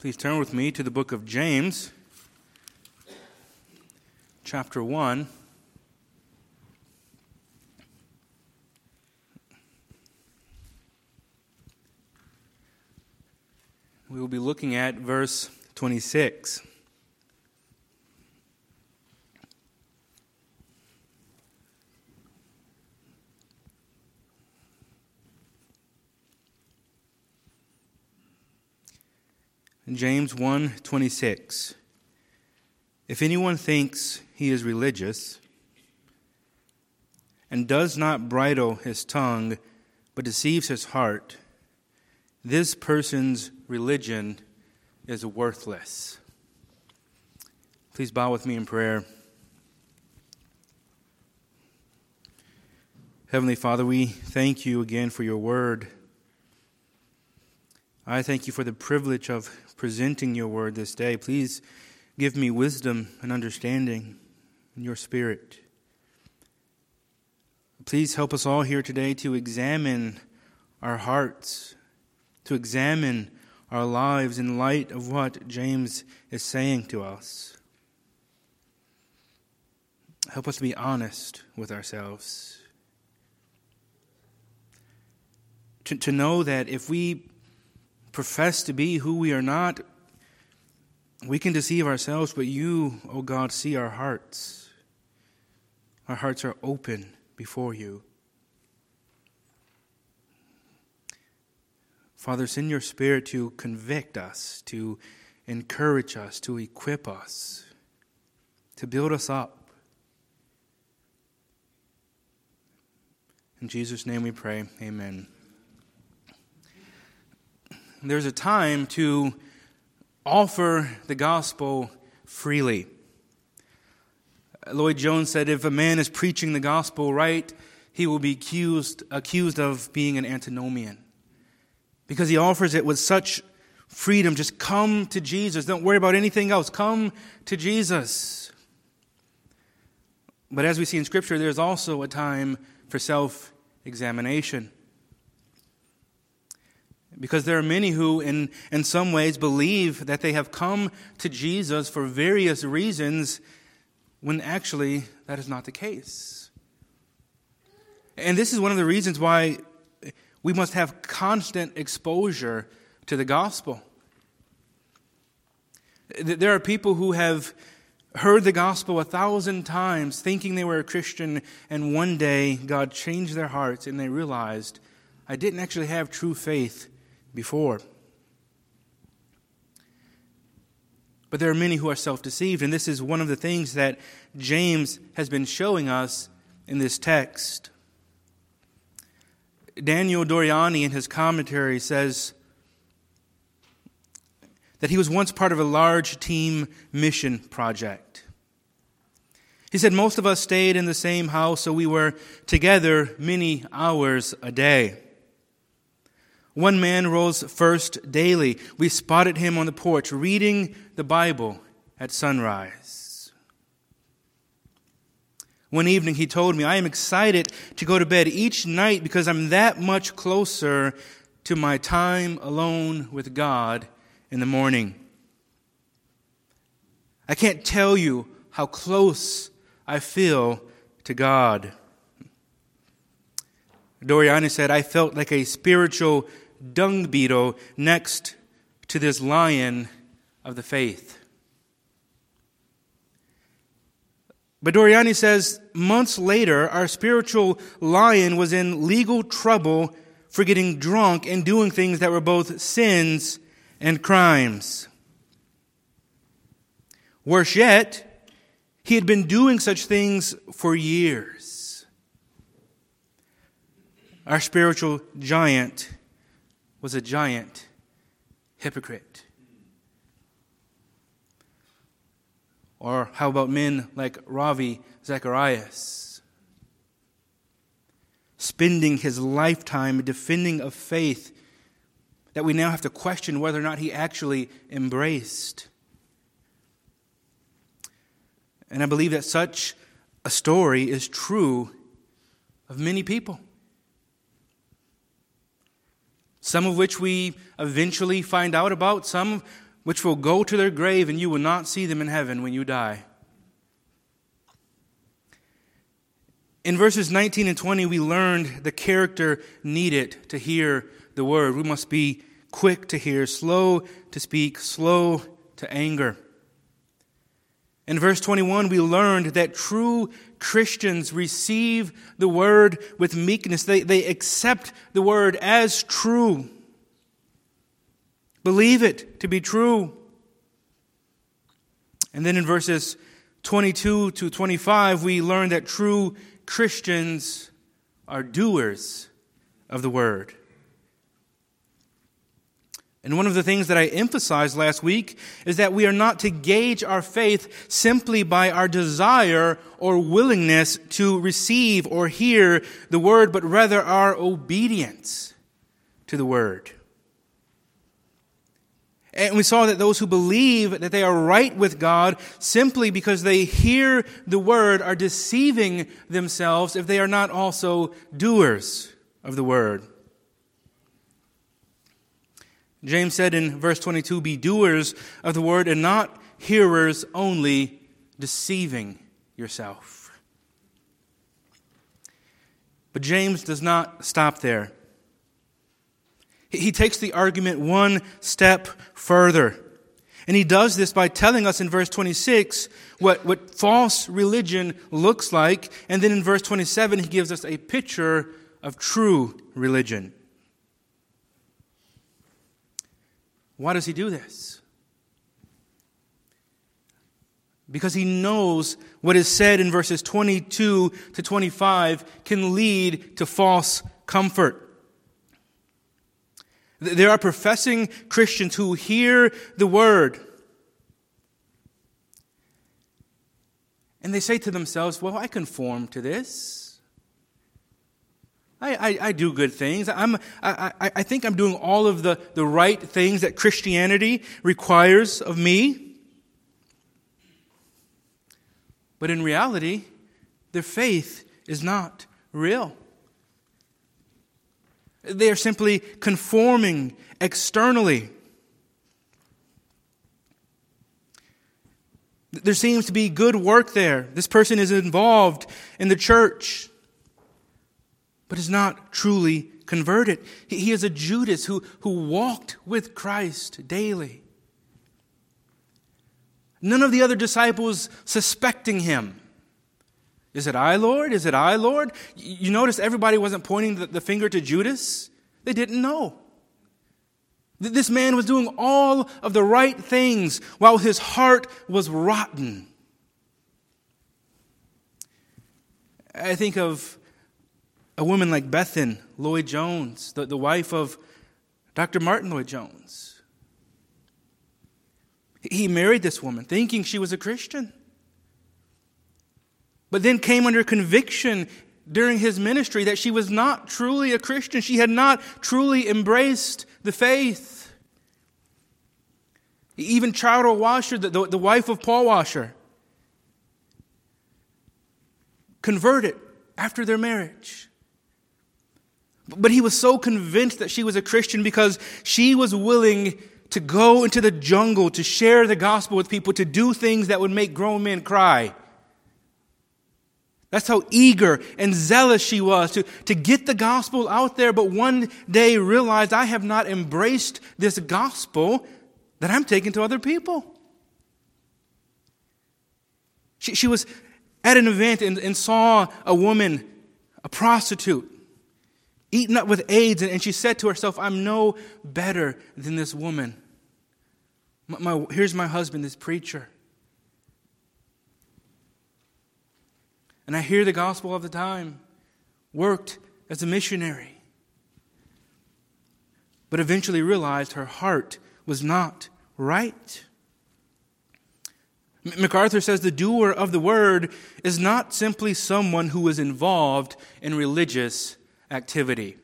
Please turn with me to the book of James, chapter 1. We will be looking at verse 26. James 1:26 If anyone thinks he is religious and does not bridle his tongue but deceives his heart this person's religion is worthless. Please bow with me in prayer. Heavenly Father, we thank you again for your word. I thank you for the privilege of presenting your word this day. Please give me wisdom and understanding in your spirit. Please help us all here today to examine our hearts, to examine our lives in light of what James is saying to us. Help us to be honest with ourselves. To, to know that if we profess to be who we are not, we can deceive ourselves, but you, O oh God, see our hearts. Our hearts are open before you. Father, send your Spirit to convict us, to encourage us, to equip us, to build us up. In Jesus' name we pray. Amen there's a time to offer the gospel freely. Lloyd Jones said if a man is preaching the gospel right, he will be accused, accused of being an antinomian because he offers it with such freedom. Just come to Jesus. Don't worry about anything else. Come to Jesus. But as we see in Scripture, there's also a time for self examination. Because there are many who, in, in some ways, believe that they have come to Jesus for various reasons, when actually that is not the case. And this is one of the reasons why we must have constant exposure to the gospel. There are people who have heard the gospel a thousand times thinking they were a Christian, and one day God changed their hearts and they realized, I didn't actually have true faith before. But there are many who are self deceived, and this is one of the things that James has been showing us in this text. Daniel Doriani, in his commentary, says that he was once part of a large team mission project. He said, Most of us stayed in the same house, so we were together many hours a day. One man rose first daily. We spotted him on the porch reading the Bible at sunrise. One evening he told me, I am excited to go to bed each night because I'm that much closer to my time alone with God in the morning. I can't tell you how close I feel to God. Doriani said, I felt like a spiritual dung beetle next to this lion of the faith. But Doriani says months later, our spiritual lion was in legal trouble for getting drunk and doing things that were both sins and crimes. Worse yet, he had been doing such things for years. Our spiritual giant was a giant hypocrite. Or how about men like Ravi Zacharias? Spending his lifetime defending a faith that we now have to question whether or not he actually embraced. And I believe that such a story is true of many people some of which we eventually find out about, some which will go to their grave, and you will not see them in heaven when you die. In verses 19 and 20, we learned the character needed to hear the word. We must be quick to hear, slow to speak, slow to anger. In verse 21, we learned that true Christians receive the word with meekness. They, they accept the word as true. Believe it to be true. And then in verses 22 to 25, we learn that true Christians are doers of the word. And one of the things that I emphasized last week is that we are not to gauge our faith simply by our desire or willingness to receive or hear the word, but rather our obedience to the word. And we saw that those who believe that they are right with God simply because they hear the word are deceiving themselves if they are not also doers of the word. James said in verse 22 Be doers of the word and not hearers only, deceiving yourself. But James does not stop there. He takes the argument one step further. And he does this by telling us in verse 26 what, what false religion looks like. And then in verse 27, he gives us a picture of true religion. Why does he do this? Because he knows what is said in verses 22 to 25 can lead to false comfort. There are professing Christians who hear the word and they say to themselves, Well, I conform to this. I, I, I do good things. I'm, I, I, I think I'm doing all of the, the right things that Christianity requires of me. But in reality, their faith is not real. They are simply conforming externally. There seems to be good work there. This person is involved in the church, but is not truly converted. He is a Judas who, who walked with Christ daily. None of the other disciples suspecting him. Is it I, Lord? Is it I, Lord? You notice everybody wasn't pointing the finger to Judas. They didn't know. This man was doing all of the right things while his heart was rotten. I think of a woman like Bethan Lloyd Jones, the, the wife of Dr. Martyn Lloyd Jones. He married this woman thinking she was a Christian but then came under conviction during his ministry that she was not truly a Christian. She had not truly embraced the faith. Even Charo Washer, the, the, the wife of Paul Washer, converted after their marriage. But he was so convinced that she was a Christian because she was willing to go into the jungle to share the gospel with people, to do things that would make grown men cry. That's how eager and zealous she was to, to get the gospel out there, but one day realized I have not embraced this gospel that I'm taking to other people. She, she was at an event and, and saw a woman, a prostitute, eaten up with AIDS, and, she said to herself, I'm no better than this woman. My, my, here's my husband, this preacher. and I hear the gospel of the time, worked as a missionary, but eventually realized her heart was not right. MacArthur says the doer of the word is not simply someone who is involved in religious activity.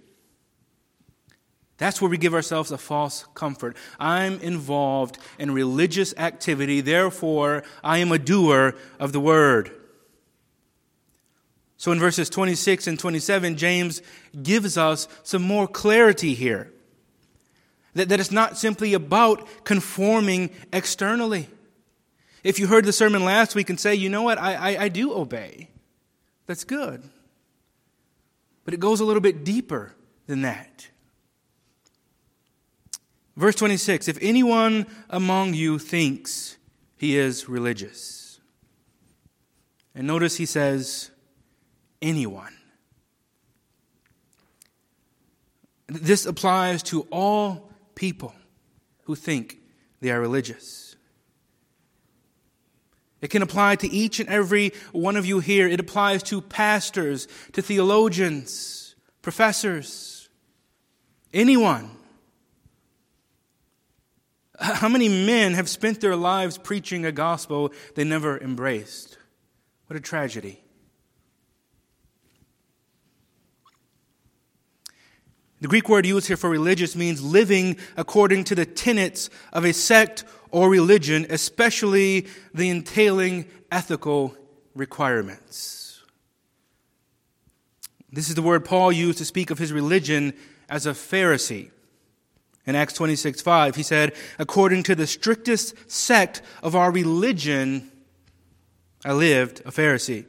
That's where we give ourselves a false comfort. I'm involved in religious activity, therefore, I am a doer of the word. So in verses 26 and 27, James gives us some more clarity here. That, that it's not simply about conforming externally. If you heard the sermon last week and say, you know what, I, I, I do obey, that's good. But it goes a little bit deeper than that. Verse 26 If anyone among you thinks he is religious, and notice he says, anyone. This applies to all people who think they are religious. It can apply to each and every one of you here. It applies to pastors, to theologians, professors, anyone. How many men have spent their lives preaching a gospel they never embraced? What a tragedy. The Greek word used here for religious means living according to the tenets of a sect or religion, especially the entailing ethical requirements. This is the word Paul used to speak of his religion as a Pharisee. In Acts 26 5, he said, According to the strictest sect of our religion, I lived a Pharisee.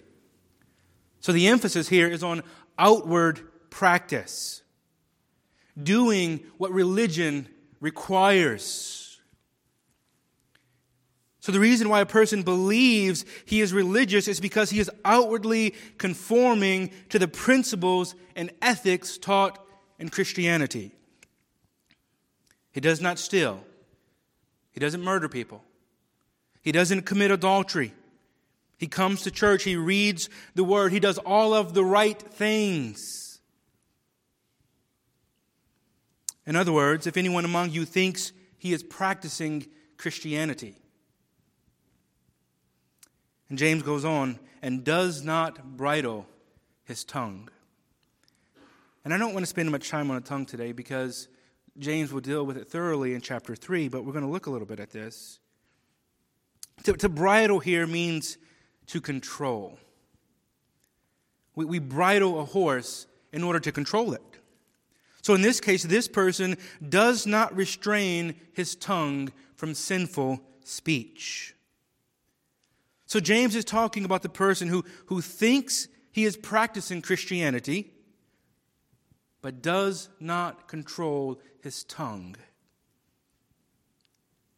So the emphasis here is on outward practice doing what religion requires. So, the reason why a person believes he is religious is because he is outwardly conforming to the principles and ethics taught in Christianity. He does not steal, he doesn't murder people, he doesn't commit adultery. He comes to church, he reads the word, he does all of the right things. In other words, if anyone among you thinks he is practicing Christianity, and James goes on, and does not bridle his tongue. And I don't want to spend much time on a tongue today because James will deal with it thoroughly in chapter 3, but we're going to look a little bit at this. To, to bridle here means to control. We, we bridle a horse in order to control it. So in this case, this person does not restrain his tongue from sinful speech. So James is talking about the person who, who thinks he is practicing Christianity, but does not control his tongue.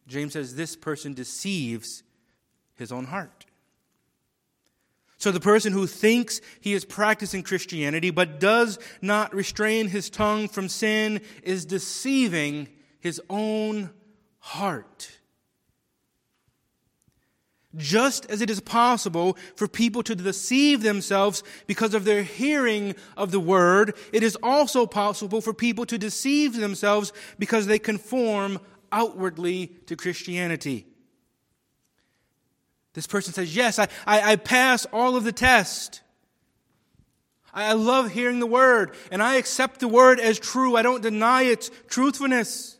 James says this person deceives his own heart. So the person who thinks he is practicing Christianity but does not restrain his tongue from sin is deceiving his own heart. Just as it is possible for people to deceive themselves because of their hearing of the word, it is also possible for people to deceive themselves because they conform outwardly to Christianity. This person says, Yes, I, I, I pass all of the test. I love hearing the word, and I accept the word as true. I don't deny its truthfulness.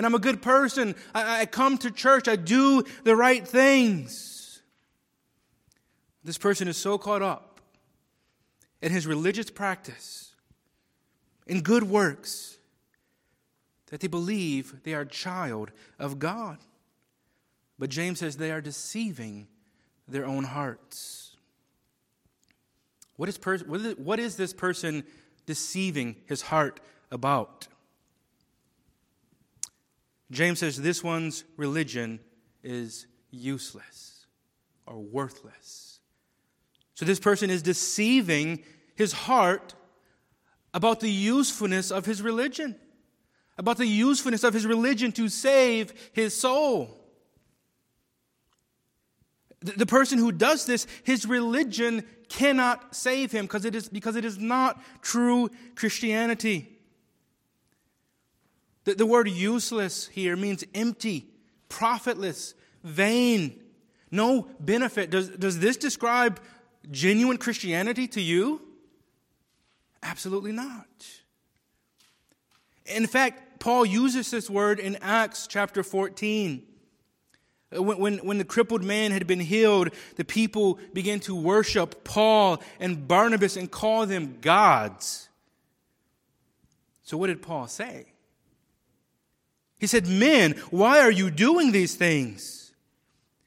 And I'm a good person. I, I come to church. I do the right things. This person is so caught up in his religious practice, in good works, that they believe they are a child of God. But James says they are deceiving their own hearts. What is, per- what is this person deceiving his heart about? James says this one's religion is useless or worthless. So this person is deceiving his heart about the usefulness of his religion, about the usefulness of his religion to save his soul. The person who does this, his religion cannot save him because it is, because it is not true Christianity. The, the word useless here means empty, profitless, vain, no benefit. Does, does this describe genuine Christianity to you? Absolutely not. In fact, Paul uses this word in Acts chapter 14. Uh, when, when, when, the crippled man had been healed, the people began to worship Paul and Barnabas and call them gods. So, what did Paul say? He said, Men, why are you doing these things?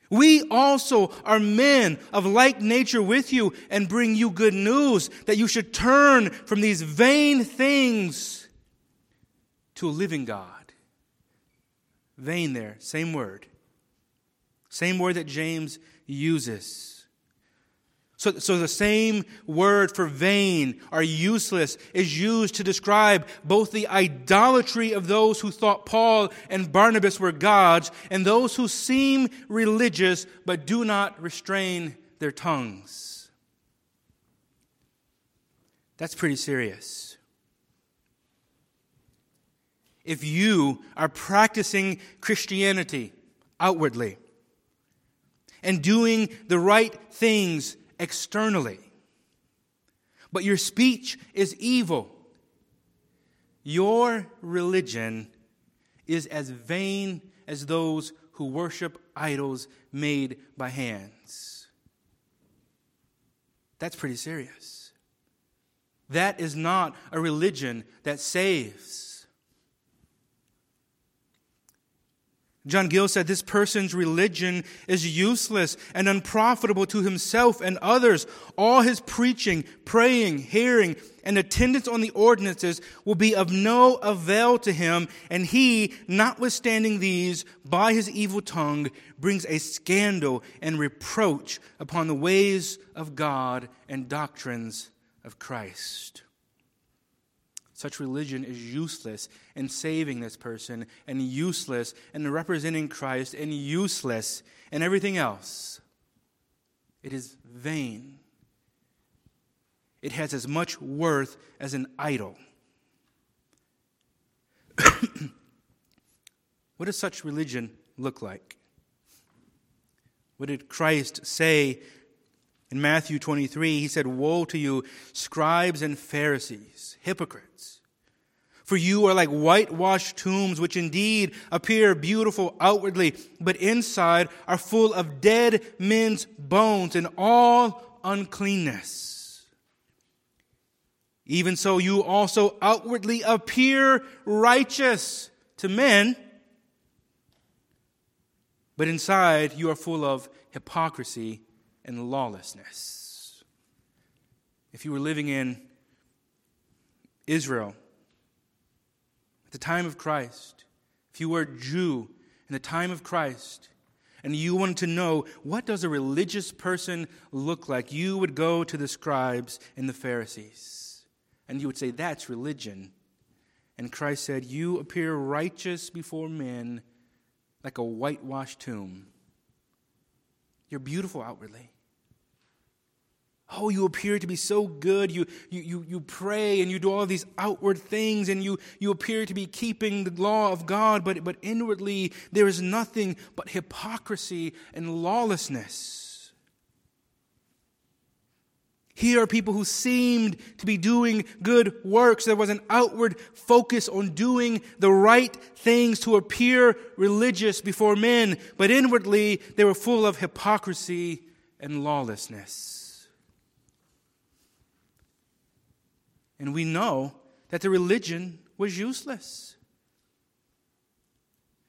We also are men of like nature with you and bring you good news that you should turn from these vain things to a living God. Vain there, same word. Same word that James uses. So, so the same word for vain or useless is used to describe both the idolatry of those who thought Paul and Barnabas were gods and those who seem religious but do not restrain their tongues. That's pretty serious. If you are practicing Christianity outwardly and doing the right things externally, but your speech is evil. Your religion is as vain as those who worship idols made by hands. That's pretty serious. That is not a religion that saves. John Gill said this person's religion is useless and unprofitable to himself and others. All his preaching, praying, hearing, and attendance on the ordinances will be of no avail to him, and he, notwithstanding these, by his evil tongue, brings a scandal and reproach upon the ways of God and doctrines of Christ. Such religion is useless in saving this person, and useless in representing Christ, and useless in everything else. It is vain. It has as much worth as an idol. what does such religion look like? What did Christ say in Matthew 23, he said, Woe to you, scribes and Pharisees, hypocrites! For you are like whitewashed tombs, which indeed appear beautiful outwardly, but inside are full of dead men's bones and all uncleanness. Even so, you also outwardly appear righteous to men, but inside you are full of hypocrisy and lawlessness. If you were living in Israel at the time of Christ, if you were a Jew in the time of Christ, and you wanted to know what does a religious person look like, you would go to the scribes and the Pharisees. And you would say, That's religion. And Christ said, You appear righteous before men like a whitewashed tomb. You're beautiful outwardly. Oh, you appear to be so good. You, you, you, you pray and you do all these outward things and you, you appear to be keeping the law of God, but, but inwardly there is nothing but hypocrisy and lawlessness. Here are people who seemed to be doing good works. There was an outward focus on doing the right things to appear religious before men, but inwardly they were full of hypocrisy and lawlessness. And we know that the religion was useless.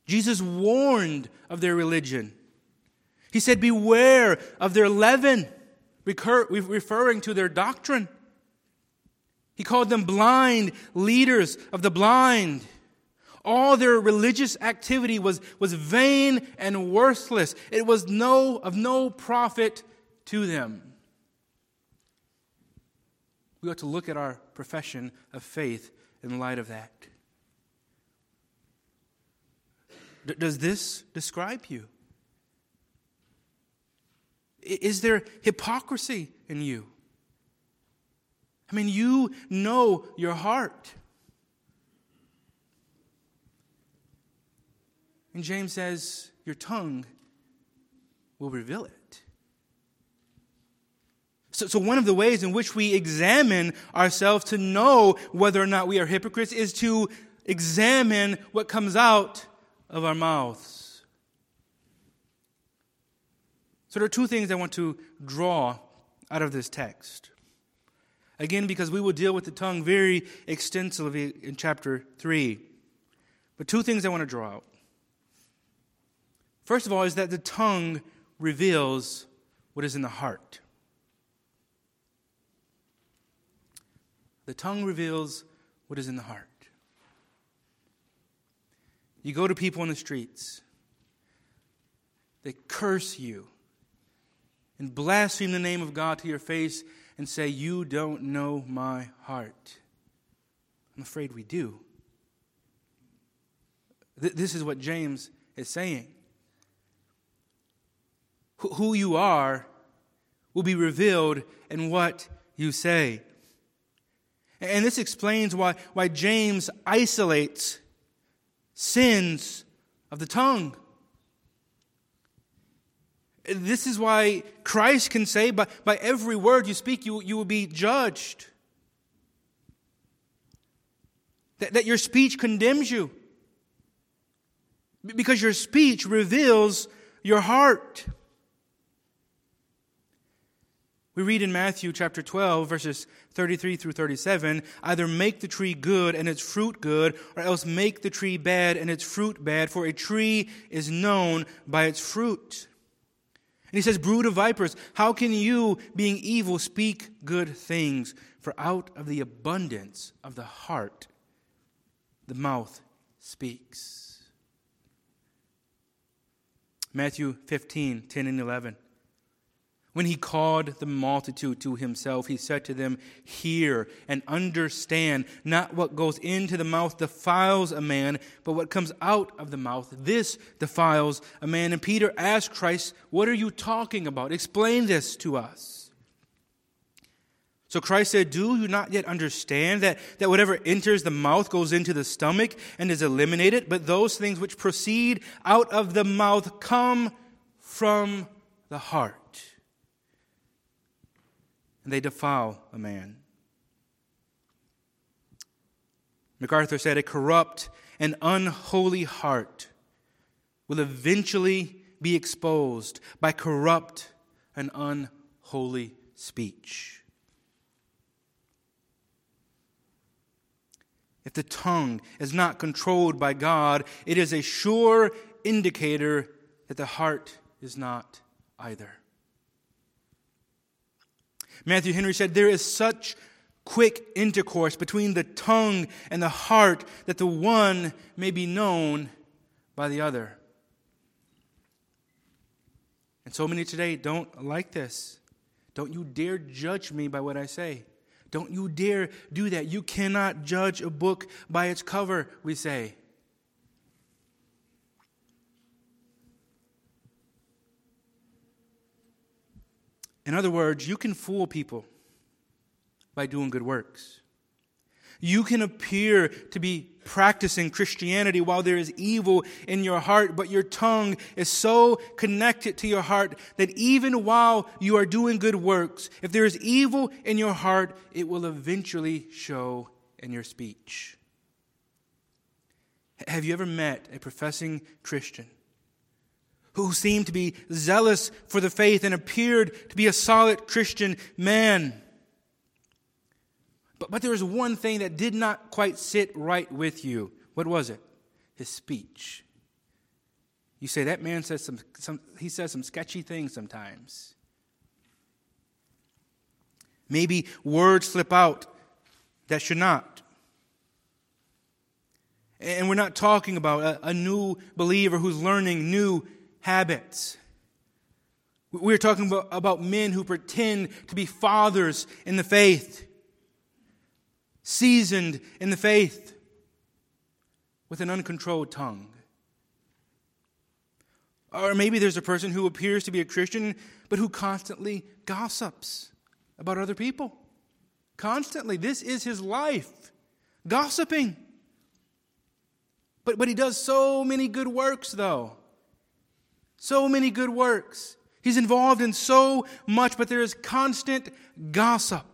Jesus warned of their religion. He said, Beware of their leaven, referring to their doctrine. He called them blind leaders of the blind. All their religious activity was, was vain and worthless. It was no, of no profit to them we ought to look at our profession of faith in light of that. D- does this describe you? Is there hypocrisy in you? I mean, you know your heart. And James says, Your tongue will reveal it. So, so, one of the ways in which we examine ourselves to know whether or not we are hypocrites is to examine what comes out of our mouths. So, there are two things I want to draw out of this text. Again, because we will deal with the tongue very extensively in chapter 3. But two things I want to draw out. First of all, is that the tongue reveals what is in the heart. The tongue reveals what is in the heart. You go to people in the streets, they curse you and blaspheme the name of God to your face and say, You don't know my heart. I'm afraid we do. Th- this is what James is saying. Wh- who you are will be revealed in what you say. And this explains why, why James isolates sins of the tongue. This is why Christ can say, by, by every word you speak, you, you will be judged. That, that your speech condemns you. Because your speech reveals your heart. We read in Matthew chapter 12, verses 33 through 37 either make the tree good and its fruit good, or else make the tree bad and its fruit bad, for a tree is known by its fruit. And he says, Brood of vipers, how can you, being evil, speak good things? For out of the abundance of the heart, the mouth speaks. Matthew 15, 10 and 11. When he called the multitude to himself, he said to them, Hear and understand, not what goes into the mouth defiles a man, but what comes out of the mouth, this defiles a man. And Peter asked Christ, What are you talking about? Explain this to us. So Christ said, Do you not yet understand that, that whatever enters the mouth goes into the stomach and is eliminated, but those things which proceed out of the mouth come from the heart? And they defile a man. MacArthur said, A corrupt and unholy heart will eventually be exposed by corrupt and unholy speech. If the tongue is not controlled by God, it is a sure indicator that the heart is not either. Matthew Henry said, There is such quick intercourse between the tongue and the heart that the one may be known by the other. And so many today don't like this. Don't you dare judge me by what I say. Don't you dare do that. You cannot judge a book by its cover, we say. In other words, you can fool people by doing good works. You can appear to be practicing Christianity while there is evil in your heart, but your tongue is so connected to your heart that even while you are doing good works, if there is evil in your heart, it will eventually show in your speech. Have you ever met a professing Christian who seemed to be zealous for the faith and appeared to be a solid Christian man. But, but there was one thing that did not quite sit right with you. What was it? His speech. You say, that man says some, some he says some sketchy things sometimes. Maybe words slip out that should not. And we're not talking about a, a new believer who's learning new habits. We're talking about, about men who pretend to be fathers in the faith, seasoned in the faith, with an uncontrolled tongue. Or maybe there's a person who appears to be a Christian, but who constantly gossips about other people. Constantly. This is his life gossiping. But, but he does so many good works, though. So many good works. He's involved in so much, but there is constant gossip.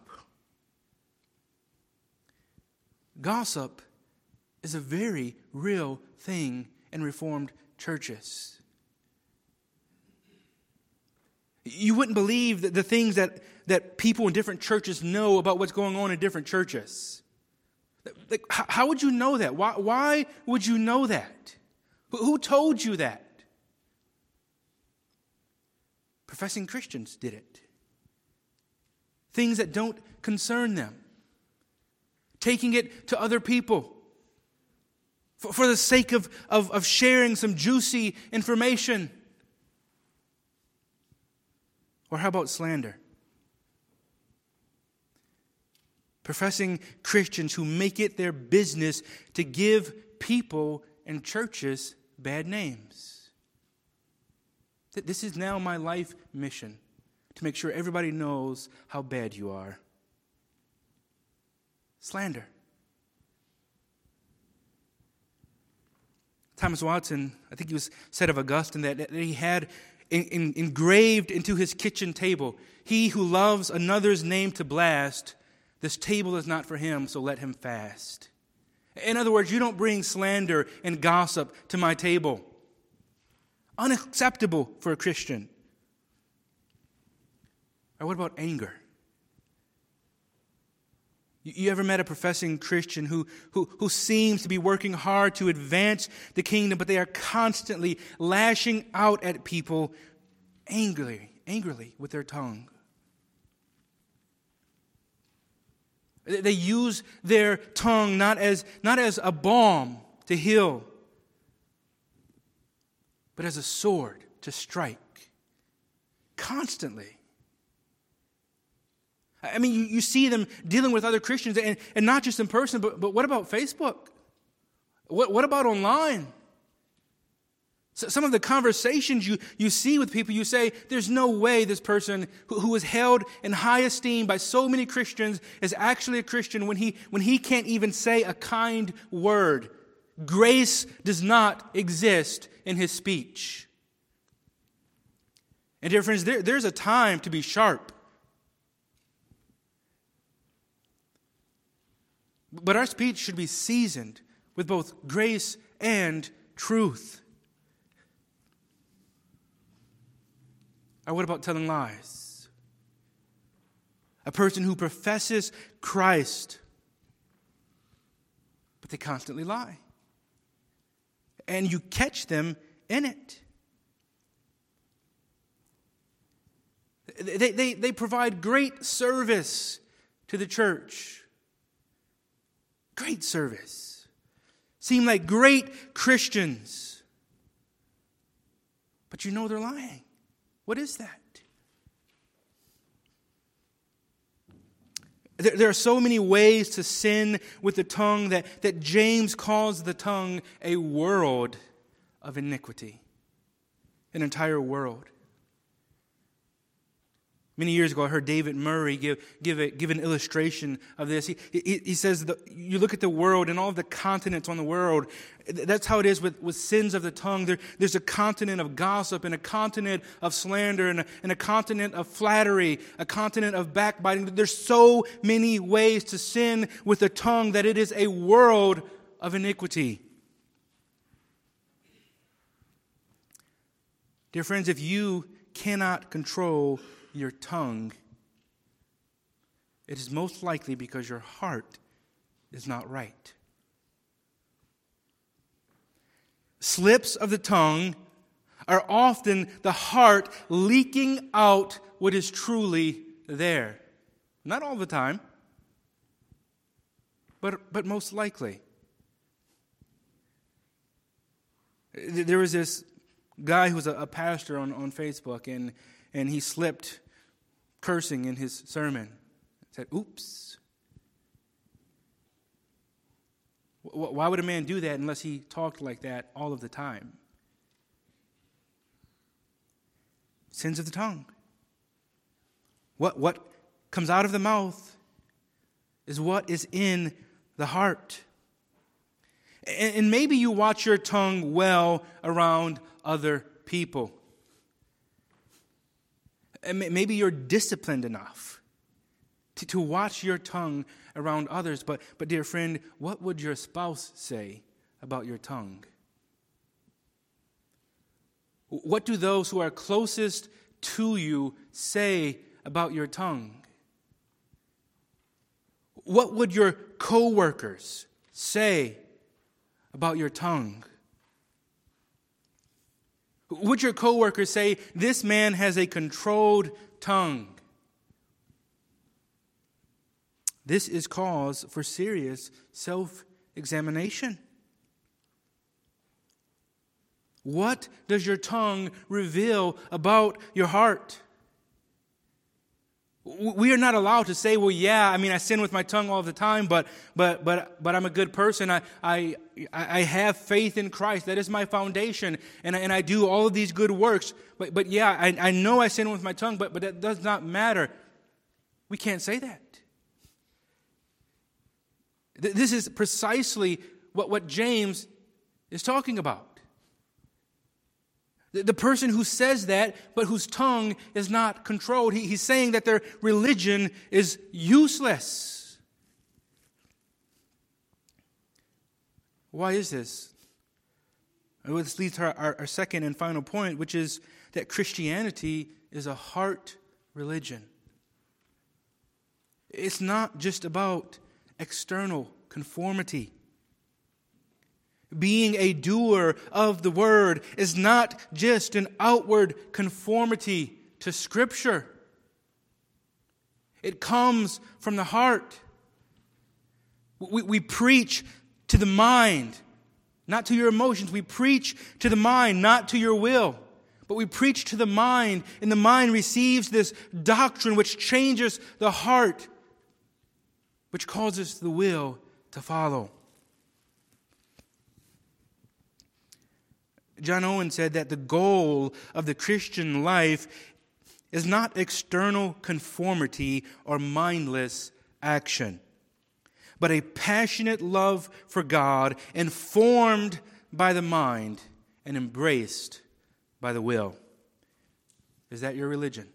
Gossip is a very real thing in Reformed churches. You wouldn't believe the things that, that people in different churches know about what's going on in different churches. Like, how would you know that? Why, why would you know that? Who told you that? Professing Christians did it. Things that don't concern them. Taking it to other people for, for the sake of, of, of sharing some juicy information. Or how about slander? Professing Christians who make it their business to give people and churches bad names. This is now my life mission to make sure everybody knows how bad you are. Slander. Thomas Watson, I think he was said of Augustine that, he had in, in, engraved into his kitchen table, He who loves another's name to blast, this table is not for him, so let him fast. In other words, you don't bring slander and gossip to my table. Unacceptable for a Christian. Or what about anger? You ever met a professing Christian who, who, who seems to be working hard to advance the kingdom, but they are constantly lashing out at people angrily, angrily with their tongue? They use their tongue not as, not as a balm to heal, but as a sword to strike constantly. I mean, you, you see them dealing with other Christians, and, and not just in person, but, but what about Facebook? What, what about online? So some of the conversations you, you see with people, you say, there's no way this person who, who is held in high esteem by so many Christians is actually a Christian when he, when he can't even say a kind word. Grace does not exist in his speech. And dear friends, there, there's a time to be sharp. But our speech should be seasoned with both grace and truth. Or what about telling lies? A person who professes Christ, but they constantly lie. And you catch them in it. They, they, they provide great service to the church Great service. Seem like great Christians. But you know they're lying. What is that? There, there are so many ways to sin with the tongue that, that James calls the tongue a world of iniquity, an entire world. Many years ago, I heard David Murray give, give, a, give an illustration of this. He, he, he says, the, You look at the world and all of the continents on the world, that's how it is with, with sins of the tongue. There, there's a continent of gossip and a continent of slander and a, and a continent of flattery, a continent of backbiting. There's so many ways to sin with the tongue that it is a world of iniquity. Dear friends, if you cannot control your tongue, it is most likely because your heart is not right. Slips of the tongue are often the heart leaking out what is truly there. Not all the time, but, but most likely. There was this guy who was a, pastor on, on Facebook, and and he slipped cursing in his sermon. Said, oops. Why would a man do that unless he talked like that all of the time? Sins of the tongue. What, what comes out of the mouth is what is in the heart. And, and maybe you watch your tongue well around other people. Maybe you're disciplined enough to, to watch your tongue around others, but, but dear friend, what would your spouse say about your tongue? What do those who are closest to you say about your tongue? What would your coworkers say about your tongue? Would your coworkers say, This man has a controlled tongue? This is cause for serious self examination. What does your tongue reveal about your heart? We are not allowed to say, well, yeah, I mean, I sin with my tongue all the time, but, but, but, but I'm a good person. I, I, I have faith in Christ. That is my foundation. And I, and I do all of these good works. But, but yeah, I, I know I sin with my tongue, but, but that does not matter. We can't say that. This is precisely what, what James is talking about. The person who says that, but whose tongue is not controlled, he, he's saying that their religion is useless. Why is this? this leads to our, our, our second and final point, which is that Christianity is a heart religion. It's not just about external conformity. Being a doer of the word is not just an outward conformity to Scripture, it comes from the heart. We, we preach to the mind, not to your emotions. We preach to the mind, not to your will. But we preach to the mind, and the mind receives this doctrine which changes the heart, which causes the will to follow. John Owen said that the goal of the Christian life is not external conformity or mindless action, but a passionate love for God informed by the mind and embraced by the will. Is that your religion?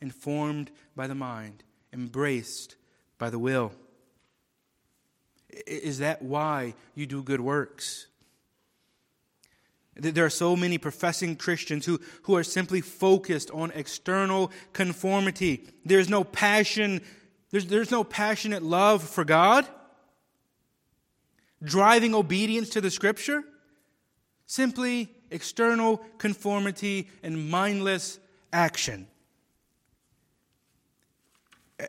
Informed by the mind, embraced by the will. Is that why you do good works? There are so many professing Christians who, who are simply focused on external conformity. There's no passion, there's, there's no passionate love for God, driving obedience to the Scripture. Simply external conformity and mindless action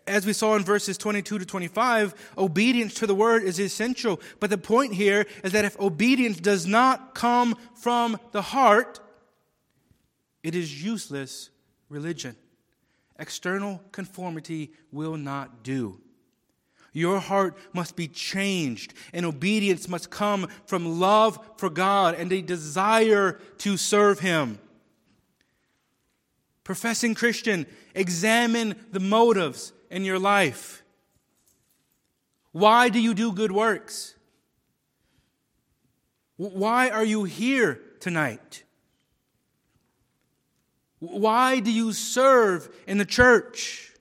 as we saw in verses 22 to 25, obedience to the word is essential. But the point here is that if obedience does not come from the heart, it is useless religion. External conformity will not do. Your heart must be changed, and obedience must come from love for God and a desire to serve Him. Professing Christian, examine the motives in your life? Why do you do good works? Why are you here tonight? Why do you serve in the church?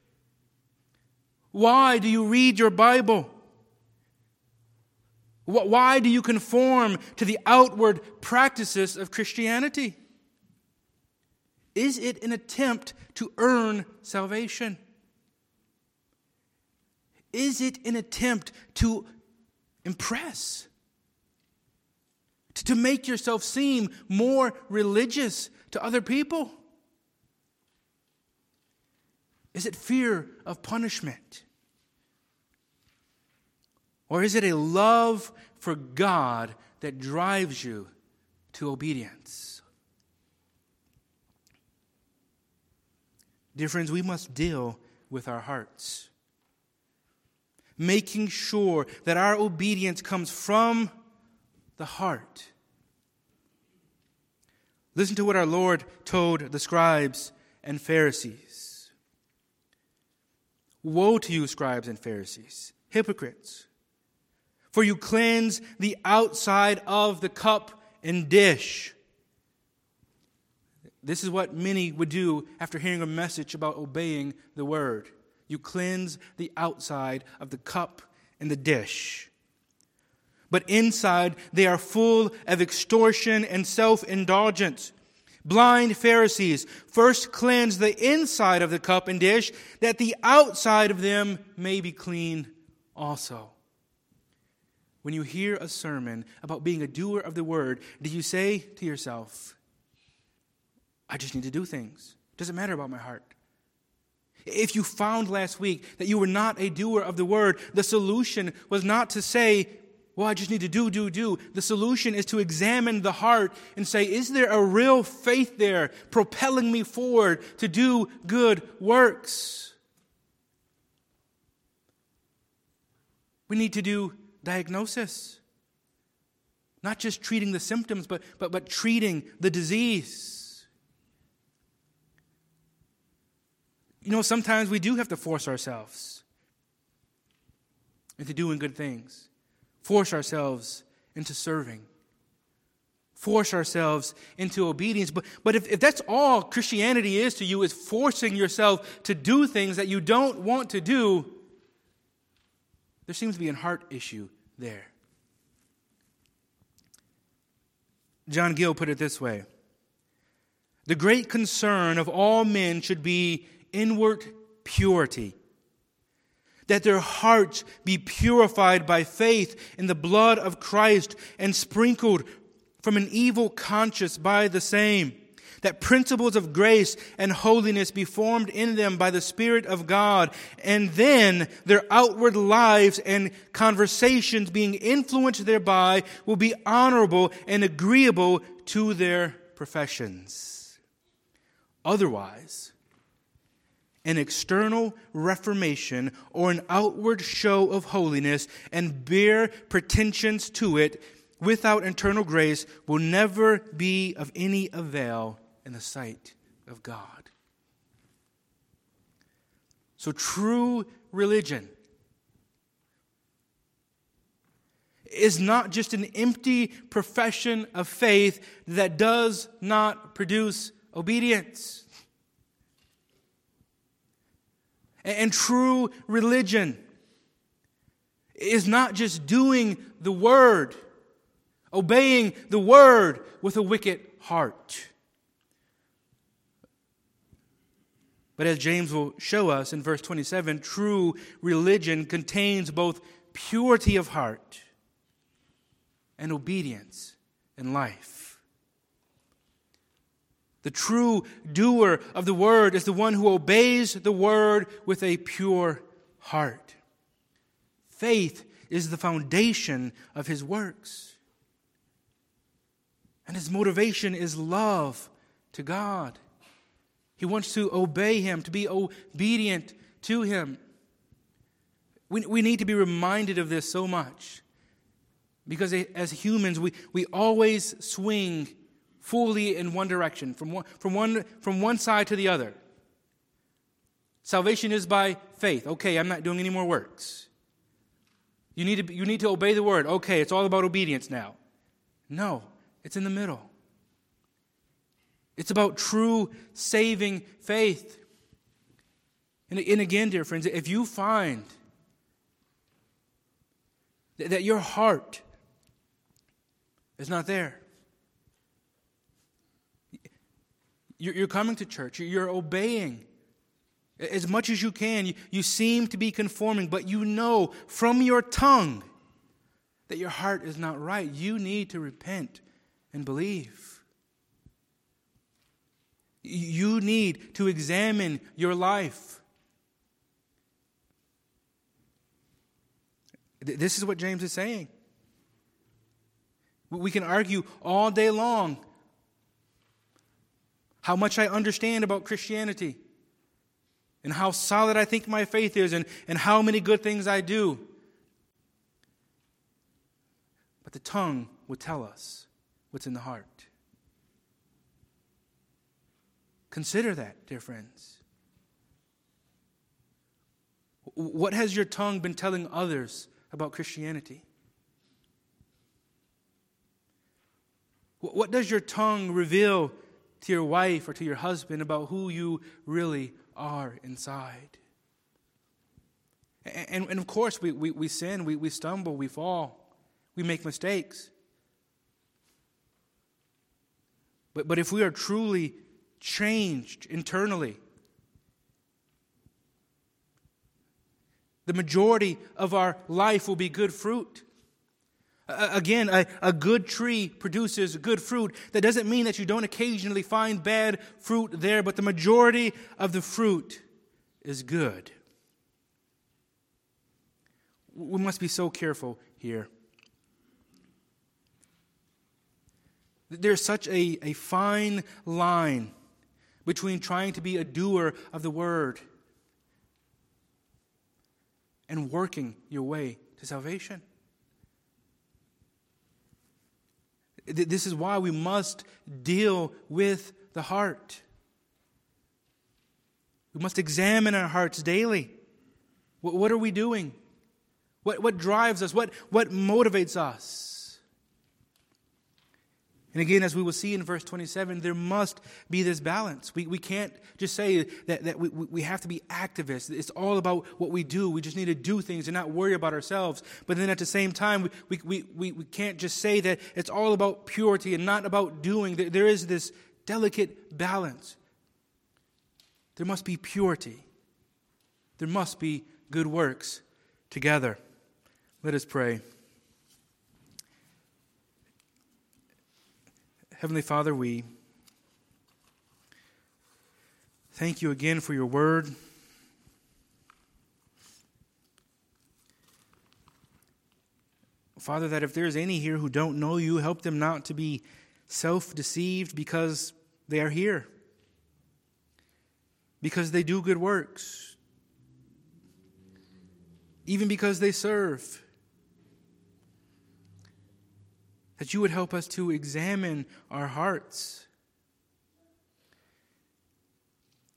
Why do you read your Bible? Why do you conform to the outward practices of Christianity? Is it an attempt to earn salvation? Is it an attempt to impress? To make yourself seem more religious to other people? Is it fear of punishment? Or is it a love for God that drives you to obedience? Dear friends, we must deal with our hearts making sure that our obedience comes from the heart. Listen to what our Lord told the scribes and Pharisees Woe to you, scribes and Pharisees, hypocrites! For you cleanse the outside of the cup and dish. This is what many would do after hearing a message about obeying the word. You cleanse the outside of the cup and the dish. But inside, they are full of extortion and self indulgence. Blind Pharisees first cleanse the inside of the cup and dish, that the outside of them may be clean also. When you hear a sermon about being a doer of the word, do you say to yourself, I just need to do things? Doesn't matter about my heart. If you found last week that you were not a doer of the word, the solution was not to say, well, I just need to do, do, do. The solution is to examine the heart and say, is there a real faith there propelling me forward to do good works? We need to do diagnosis. Not just treating the symptoms, but, but, but treating the disease. You know, sometimes we do have to force ourselves into doing good things, force ourselves into serving, force ourselves into obedience. But, but if, if that's all Christianity is to you, is forcing yourself to do things that you don't want to do, there seems to be a heart issue there. John Gill put it this way The great concern of all men should be inward purity, that their hearts be purified by faith in the blood of Christ and sprinkled from an evil conscience by the same. That principles of grace and holiness be formed in them by the Spirit of God, and then their outward lives and conversations being influenced thereby will be honorable and agreeable to their professions. Otherwise, an external reformation or an outward show of holiness and bare pretensions to it without internal grace will never be of any avail in the sight of God. So, true religion is not just an empty profession of faith that does not produce obedience. And true religion is not just doing the word, obeying the word with a wicked heart. But as James will show us in verse 27, true religion contains both purity of heart and obedience in life. The true doer of the word is the one who obeys the word with a pure heart. Faith is the foundation of his works. And his motivation is love to God. He wants to obey Him, to be obedient to Him. We, we need to be reminded of this so much because as humans, we, we always swing fully in one direction, from one, from, one, from one side to the other. Salvation is by faith. Okay, I'm not doing any more works. You need, to, you need to obey the word. Okay, it's all about obedience now. No, it's in the middle. It's about true saving faith. And, and again, dear friends, if you find that your heart is not there, you're coming to church, you're obeying as much as you can. You, seem to be conforming, but you know from your tongue that your heart is not right. You need to repent and believe. You need to examine your life. This is what James is saying. We can argue all day long how much I understand about Christianity and how solid I think my faith is and, and how many good things I do. But the tongue will tell us what's in the heart. Consider that, dear friends. What has your tongue been telling others about Christianity? What does your tongue reveal to your wife or to your husband about who you really are inside? And, and of course, we, we, we sin, we, we stumble, we fall, we make mistakes. But, but if we are truly changed internally. The majority of our life will be good fruit. Again, a, a good tree produces good fruit. That doesn't mean that you don't occasionally find bad fruit there, but the majority of the fruit is good. We must be so careful here. There's such a, a fine line between trying to be a doer of the word and working your way to salvation. This is why we must deal with the heart. We must examine our hearts daily. What, are we doing? What, what drives us? What, what motivates us? And again, as we will see in verse 27, there must be this balance. We, we can't just say that, that we, we have to be activists. It's all about what we do. We just need to do things and not worry about ourselves. But then at the same time, we, we, we, we can't just say that it's all about purity and not about doing. There is this delicate balance. There must be purity, there must be good works together. Let us pray. Heavenly Father, we thank you again for your word. Father, that if there's any here who don't know you, help them not to be self deceived because they are here, because they do good works, even because they serve. That you would help us to examine our hearts.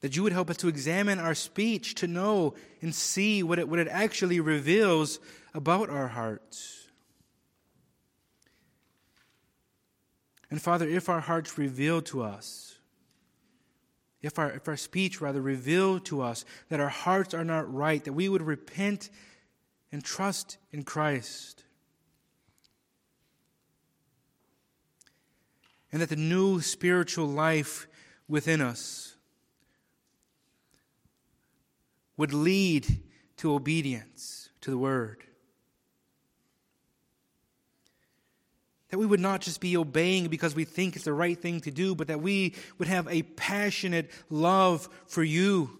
That you would help us to examine our speech, to know and see what it, what it actually reveals about our hearts. And Father, if our hearts reveal to us, if our, if our speech rather reveal to us that our hearts are not right, that we would repent and trust in Christ. And that the new spiritual life within us would lead to obedience to the word. That we would not just be obeying because we think it's the right thing to do, but that we would have a passionate love for you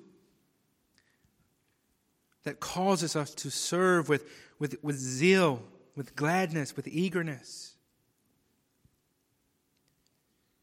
that causes us to serve with, with, with zeal, with gladness, with eagerness.